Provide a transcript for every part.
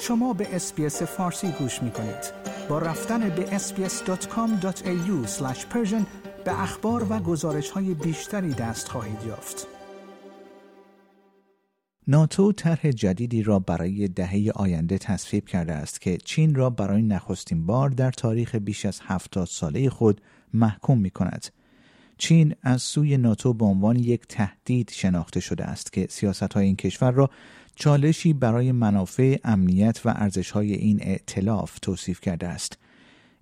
شما به اسپیس فارسی گوش می کنید. با رفتن به sbs.com.au به اخبار و گزارش های بیشتری دست خواهید یافت. ناتو طرح جدیدی را برای دهه آینده تصویب کرده است که چین را برای نخستین بار در تاریخ بیش از هفتاد ساله خود محکوم می کند. چین از سوی ناتو به عنوان یک تهدید شناخته شده است که سیاست های این کشور را چالشی برای منافع امنیت و ارزش های این ائتلاف توصیف کرده است.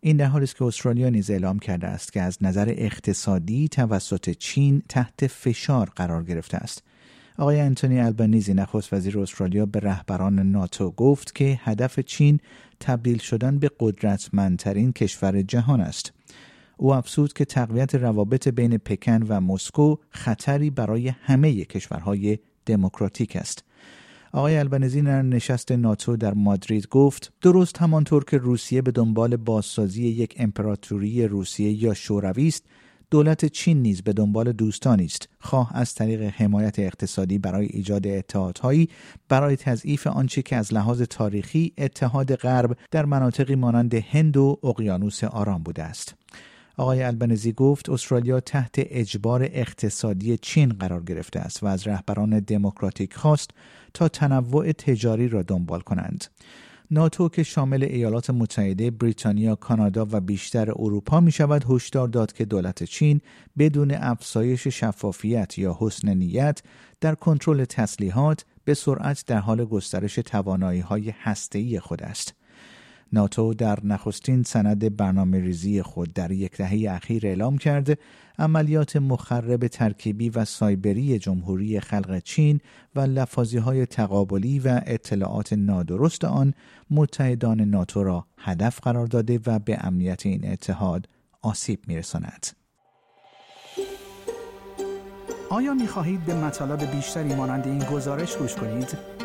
این در حالی است که استرالیا نیز اعلام کرده است که از نظر اقتصادی توسط چین تحت فشار قرار گرفته است. آقای انتونی البنیزی نخست وزیر استرالیا به رهبران ناتو گفت که هدف چین تبدیل شدن به قدرتمندترین کشور جهان است. او افزود که تقویت روابط بین پکن و مسکو خطری برای همه کشورهای دموکراتیک است. آقای البنزی در نشست ناتو در مادرید گفت درست همانطور که روسیه به دنبال بازسازی یک امپراتوری روسیه یا شوروی است دولت چین نیز به دنبال دوستانی است خواه از طریق حمایت اقتصادی برای ایجاد اتحادهایی برای تضعیف آنچه که از لحاظ تاریخی اتحاد غرب در مناطقی مانند هند و اقیانوس آرام بوده است آقای البنزی گفت استرالیا تحت اجبار اقتصادی چین قرار گرفته است و از رهبران دموکراتیک خواست تا تنوع تجاری را دنبال کنند. ناتو که شامل ایالات متحده، بریتانیا، کانادا و بیشتر اروپا می شود هشدار داد که دولت چین بدون افزایش شفافیت یا حسن نیت در کنترل تسلیحات به سرعت در حال گسترش توانایی های هسته‌ای خود است. ناتو در نخستین سند برنامه ریزی خود در یک دهه اخیر اعلام کرده عملیات مخرب ترکیبی و سایبری جمهوری خلق چین و لفاظی های تقابلی و اطلاعات نادرست آن متحدان ناتو را هدف قرار داده و به امنیت این اتحاد آسیب میرساند. آیا می خواهید به مطالب بیشتری مانند این گزارش گوش کنید؟